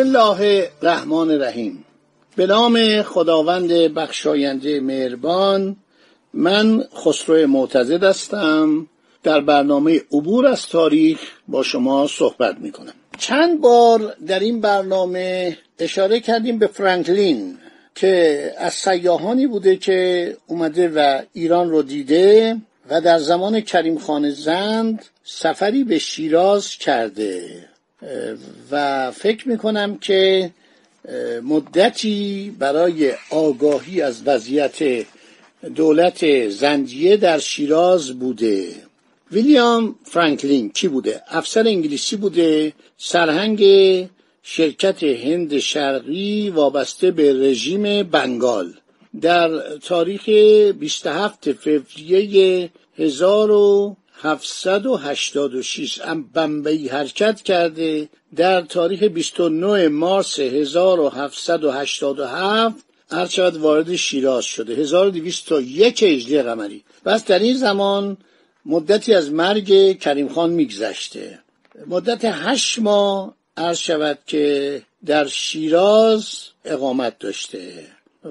الله الرحمن الرحیم. به نام خداوند بخشاینده مهربان من خسرو معتزد هستم. در برنامه عبور از تاریخ با شما صحبت می کنم چند بار در این برنامه اشاره کردیم به فرانکلین که از سیاهانی بوده که اومده و ایران رو دیده و در زمان کریم خان زند سفری به شیراز کرده. و فکر می کنم که مدتی برای آگاهی از وضعیت دولت زندیه در شیراز بوده. ویلیام فرانکلین کی بوده؟ افسر انگلیسی بوده. سرهنگ شرکت هند شرقی وابسته به رژیم بنگال. در تاریخ 27 فوریه 1786 بمبئی حرکت کرده در تاریخ 29 مارس 1787 عرض شود وارد شیراز شده. 1201 هجری قمری. بس در این زمان مدتی از مرگ کریم خان میگذشته. مدت هشت ماه عرض شود که در شیراز اقامت داشته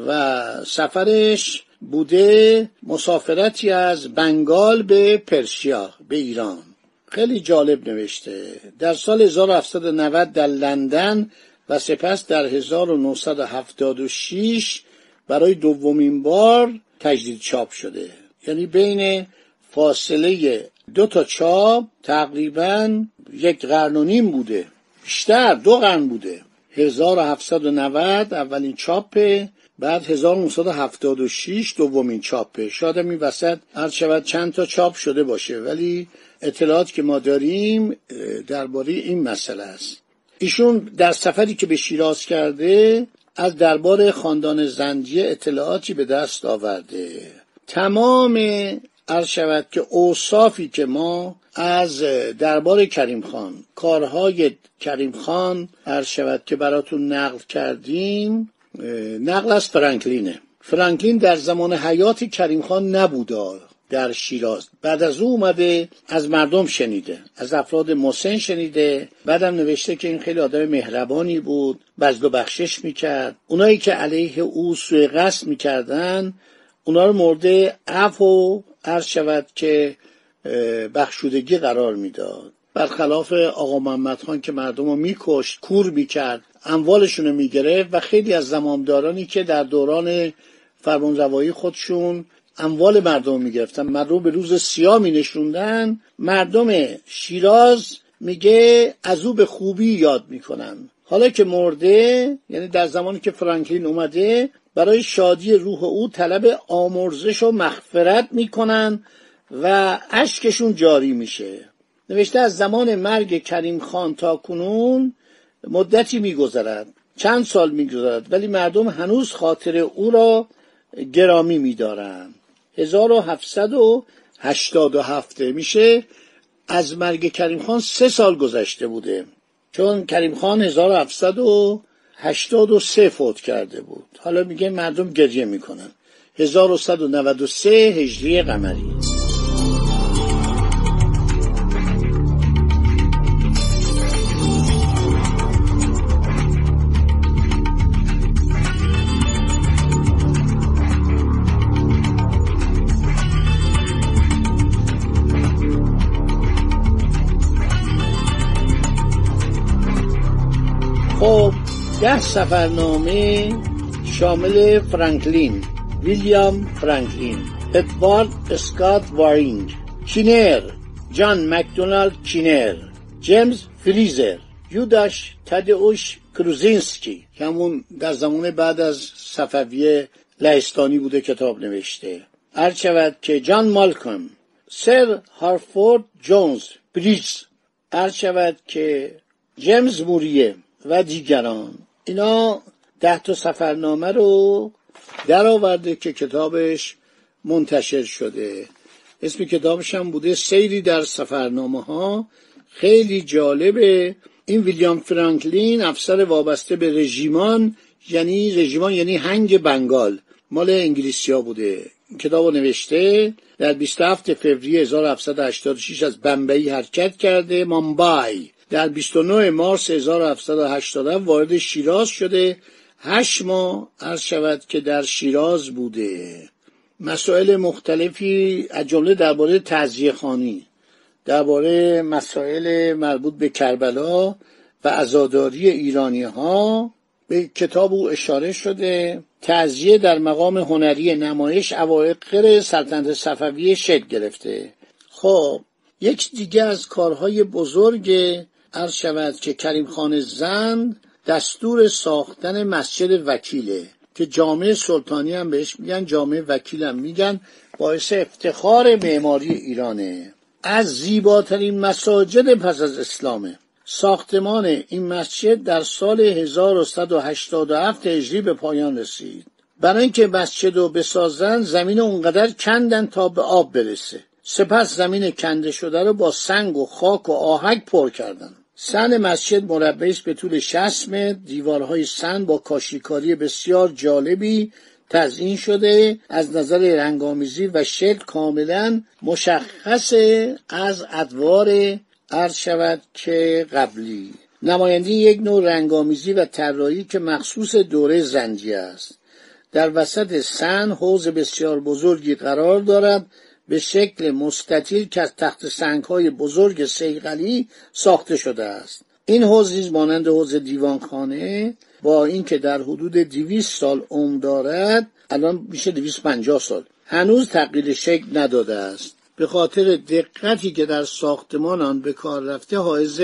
و سفرش بوده مسافرتی از بنگال به پرشیا به ایران. خیلی جالب نوشته. در سال 1790 در لندن و سپس در 1976 برای دومین بار تجدید چاپ شده. یعنی بین فاصله دو تا چاپ تقریبا یک قرن و نیم بوده. بیشتر دو قرن بوده. 1790 اولین چاپه بعد 1976 دومین چاپه شاید این وسط هر شود چند تا چاپ شده باشه ولی اطلاعات که ما داریم درباره این مسئله است. ایشون در سفری که به شیراز کرده از دربار خاندان زندیه اطلاعاتی به دست آورده. تمام عرض شود که اوصافی که ما از دربار کریم خان کارهای کریم خان عرض شود که براتون نقل کردیم نقل از فرانکلینه. فرانکلین در زمان حیات کریم خان نبوده در شیراز. بعد از او اومده از مردم شنیده از افراد مسن شنیده. بعدم نوشته که این خیلی آدم مهربانی بود بزل و بخشش می‌کرد. اونایی که علیه او سوء قصد می‌کردن اونا رو مورد عفو عرض شود که بخشودگی قرار می‌داد. برخلاف آقا محمد خان که مردم رو میکشت کور می‌کرد اموالشون رو می‌گرفت و خیلی از زمامدارانی که در دوران فرمانروایی خودشون اموال مردم می‌گرفتن. مردم به روز سیاه مینشوندن مردم شیراز میگه از او به خوبی یاد می‌کنن. حالا که مرده یعنی در زمانی که فرانکلین اومده برای شادی روح او طلب آمرزش و مغفرت می‌کنن و اشکشون جاری میشه. نوشته از زمان مرگ کریم خان تا کنون مدتی میگذرد. چند سال میگذرد ولی مردم هنوز خاطر او را گرامی میدارند. 1787 میشه از مرگ کریم خان سه سال گذشته بوده. چون کریم خان 1783 فوت کرده بود. حالا میگه مردم گریه می‌کنن. 1193 هجری قمری. ده سفرنامه شامل فرانکلین ویلیام فرانکلین ادوارد اسکات وارینگ کینر جان مکدونالد کینر جیمز فریزر یوداش تدئوش کروزینسکی که همون در زمان بعد از صفویه لهستانی بوده کتاب نوشته. هر که جان مالکم سر هارفورد جونز بریجز شود که جیمز موریه و دیگران. اینا ده تا سفرنامه رو در آورده که کتابش منتشر شده. اسم کتابش هم بوده سیری در سفرنامه ها خیلی جالبه. این ویلیام فرانکلین افسر وابسته به رژیمان یعنی رژیمان یعنی هنگ بنگال مال انگلیسی ها بوده کتاب رو نوشته در 27 فوریه 1786 از بمبئی حرکت کرده. مامبای. در 29 مارس 1780 وارد شیراز شده. هشت ماه عرض شود که در شیراز بوده. مسائل مختلفی از جمله درباره تعذیه خانی درباره مسائل مربوط به کربلا و عزاداری ایرانی ها به کتاب او اشاره شده. تعذیه در مقام هنری نمایش اوائق سلطنت صفوی شکل گرفته. خب یک دیگه از کارهای بزرگ عرض شود که کریم خان زند دستور ساختن مسجد وکیله که جامعه سلطانی هم بهش میگن جامعه وکیل هم میگن باعث افتخار معماری ایرانه. از زیباترین مساجد پس از اسلامه. ساختمان این مسجد در سال 1187 هجری به پایان رسید. برای اینکه مسجد رو بسازن زمین اونقدر کندن تا به آب برسه. سپس زمین کنده شده رو با سنگ و خاک و آهک پر کردن. سن مسجد مربع به طول 60 متر. دیوارهای سن با کاشیکاری بسیار جالبی تزئین شده. از نظر رنگامیزی و شکل کاملا مشخص از ادوار عرض شود که قبلی. نماینده یک نوع رنگامیزی و طراحی که مخصوص دوره زنجی است. در وسط سن حوز بسیار بزرگی قرار دارد به شکل مستطیل که از تخت سنگ های بزرگ سیغلی ساخته شده است. این حوز نیز مانند حوز دیوانخانه با اینکه در حدود دویست سال عمر دارد الان میشه دویست پنجاه سال. هنوز تغییر شکل نداده است. به خاطر دقتی که در ساختمان آن به کار رفته حائز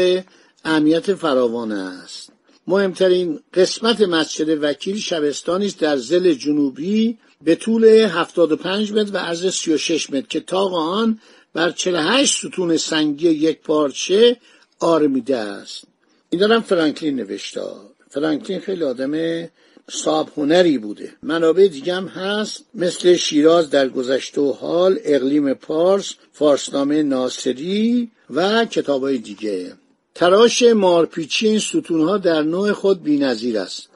اهمیت فراوانه است. مهمترین قسمت مسجد وکیل شبستانی است در زل جنوبی به طول 75 متر و عرض 36 متر که تاق آن بر 48 ستون سنگی یک پارچه آرمیده است. این دارم فرانکلین نوشته. فرانکلین خیلی آدم صاحب هنری بوده. منابع دیگه هم هست. مثل شیراز در گذشته و حال اقلیم پارس فارسنامه ناصری و کتابهای دیگه. تراش مارپیچی این ستونها در نوع خود بینظیر است.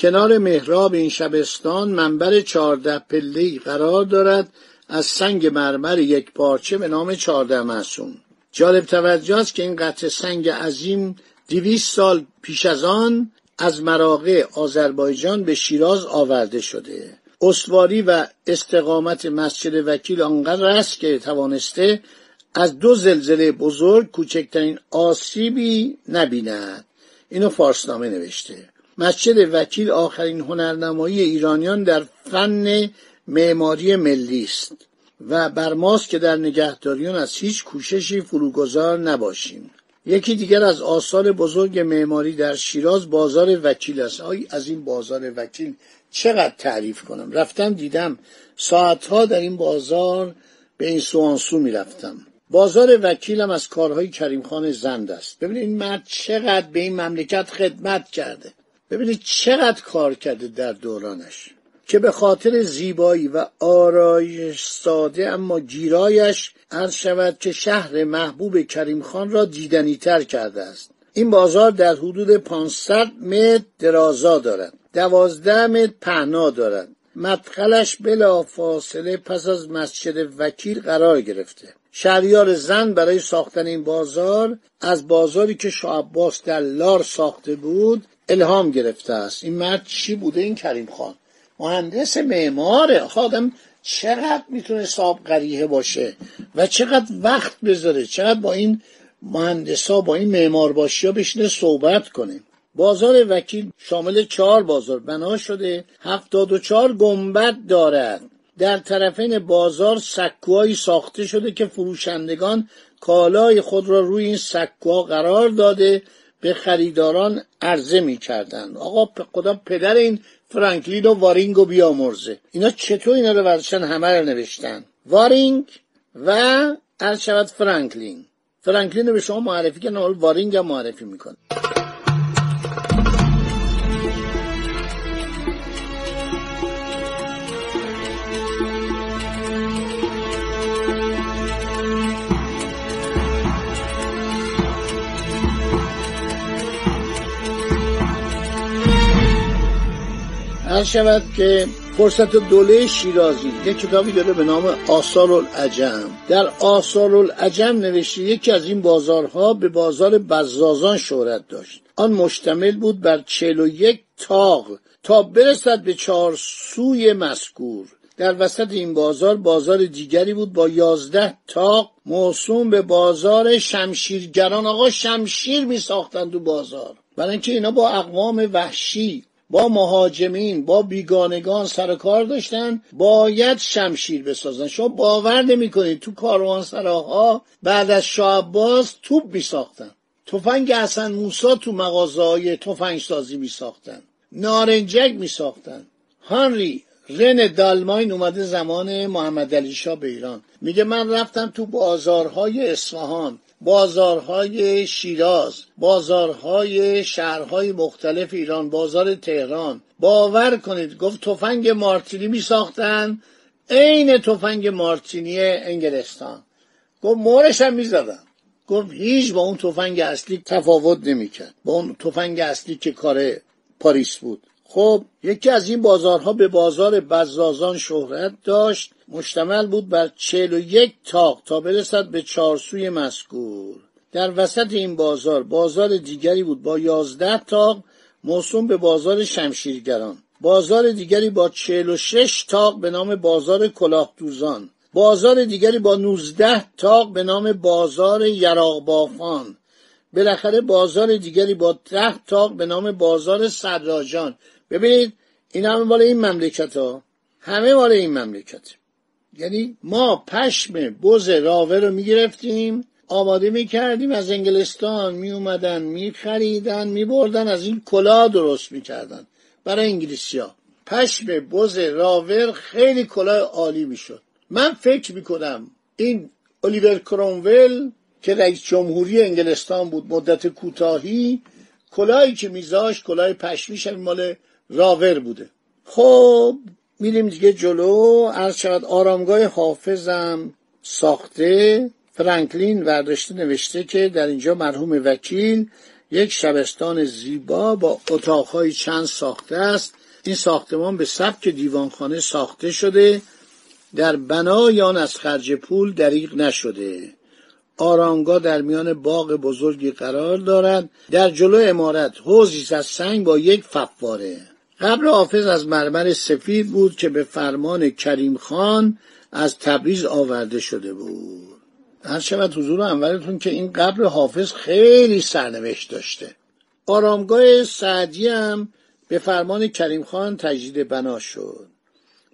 کنار محراب این شبستان منبر چهارده پلهی قرار دارد. از سنگ مرمر یک پارچه به نام چهارده معصوم. جالب توجه است که این قطع سنگ عظیم دویست سال پیش از آن از مراغه آذربایجان به شیراز آورده شده. استواری و استقامت مسجد وکیل آنقدر است که توانسته از دو زلزله بزرگ کوچکترین آسیبی نبیند. اینو فارسنامه نوشته. مسجد وکیل آخرین هنرنمایی ایرانیان در فن معماری ملی است و بر ماست که در نگهداریان از هیچ کوششی فروگذار نباشیم. یکی دیگر از آثار بزرگ معماری در شیراز بازار وکیل است. آی از این بازار وکیل چقدر تعریف کنم؟ رفتم دیدم ساعتها در این بازار به این سوانسو می‌رفتم. بازار وکیلم از کارهای کریم خان زند است. ببینید این مرد چقدر به این مملکت خدمت کرده. ببینید چقدر کار کرده در دورانش که به خاطر زیبایی و آرایش ساده اما گیرایش عرض شود که شهر محبوب کریم خان را دیدنی تر کرده است. این بازار در حدود 500 متر درازا دارد. دوازده متر پهنا دارد. مدخلش بلا فاصله پس از مسجد وکیل قرار گرفته. شهریار زن برای ساختن این بازار از بازاری که شاه عباس در لار ساخته بود الهام گرفته است. این مرد چی بوده؟ این کریم خان. مهندس معماره. آدم چقدر می‌تونه صاحب قریه باشه و چقدر وقت بذاره؟ چقدر با این مهندسا با این معمار باشی ها بشینه صحبت کنه؟ بازار وکیل شامل چهار بازار بنا شده. هفتاد و چهار گنبد دارد در طرفین بازار سکوهایی ساخته شده که فروشندگان کالای خود را روی این سکوها قرار داده به خریداران عرضه می کردن. آقا خدا پدر این فرانکلین و وارینگ و بیامرزه. اینا چطور اینا رو ورشن همه رو نوشتن. وارینگ و شود فرانکلین. فرانکلین رو به شما معرفی کنه وارینگ هم معرفی می‌کنه. هر شود که فرصت دوله شیرازی یک کتابی داره به نام آثار العجم در آثار العجم نوشته یکی از این بازارها به بازار بزازان شهرت داشت. آن مشتمل بود بر چهل و یک تاق تا برسد به چهار سوی مسکور در وسط این بازار بازار دیگری بود با یازده تاق موسوم به بازار شمشیرگران. آقا شمشیر می ساختن تو بازار. برای اینکه اینا با اقوام وحشی با مهاجمین با بیگانگان سر کار داشتن باید شمشیر بسازن. شما باور نمی‌کنید تو کاروانسراها بعد از شاه عباس توپ می ساختن تفنگ حسن موسا تو مغازه های تفنگ سازی می ساختن نارنجک می ساختن هانری رن دالماین اومده زمان محمد علی شاه به ایران. میگه من رفتم تو بازارهای اصفهان بازارهای شیراز بازارهای شهرهای مختلف ایران بازار تهران. باور کنید گفت تفنگ مارتینی می ساختن عین تفنگ مارتینی انگلستان. گفت مورش هم می. گفت هیچ با اون تفنگ اصلی تفاوت نمی‌کرد. با اون تفنگ اصلی که کار پاریس بود. خب یکی از این بازارها به بازار بزازان شهرت داشت. مشتمل بود بر چهل و یک تاق تا برسد به چارسوی مسکور در وسط این بازار بازار دیگری بود با یازده تاق موسوم به بازار شمشیرگران. بازار دیگری با چهل و شش تاق به نام بازار کلاه دوزان بازار دیگری با نوزده تاق به نام بازار یراقبافان. بالاخره بازار دیگری با ده تاق به نام بازار صدراجان. ببینید این همه مال این مملکت ها همه مال این مملکت یعنی ما پشم بز راوه رو می‌گرفتیم آماده می‌کردیم از انگلستان می اومدن می خریدن می بردن از این کلاه درست می‌کردن. برای انگلیسی ها پشم بز راور خیلی کلاه عالی می‌شد. من فکر می‌کنم این الیور کرونول که رئیس جمهوری انگلستان بود مدت کوتاهی کلاهی که میذاش کلاه پشمیش مال راور بوده. خب میریم دیگه جلو. عرض شود آرامگاه حافظم ساخته. فرانکلین ورداشته نوشته که در اینجا مرحوم وکیل یک شبستان زیبا با اتاقهای چند ساخته است. این ساختمان به سبک دیوانخانه ساخته شده. در بنای آن از خرج پول دریغ نشده. آرامگاه در میان باغ بزرگی قرار دارد. در جلو امارت حوزی از سنگ با یک فواره. قبر حافظ از مرمر سفید بود که به فرمان کریم خان از تبریز آورده شده بود. هر شود حضور انورتون که این قبر حافظ خیلی سرنوشت داشته. آرامگاه سعدی هم به فرمان کریم خان تجدید بنا شد.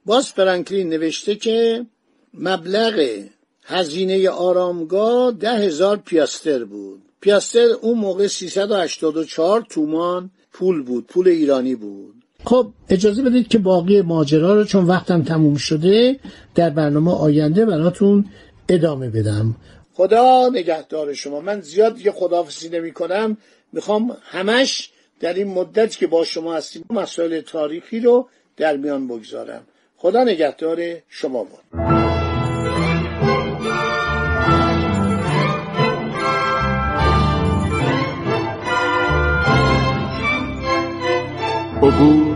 باز فرانکلین نوشته که مبلغ هزینه آرامگاه ده هزار پیاستر بود. پیاستر اون موقع 384 تومان پول بود پول ایرانی بود. خب اجازه بدید که باقی ماجرا رو چون وقتم تموم شده در برنامه آینده براتون ادامه بدم. خدا نگهدار شما. من زیاد دیگه خداحافظی نمی کنم می‌خوام همش در این مدت که با شما هستیم مسائل تاریخی رو در میان بگذارم. خدا نگهدار شما بود. عبور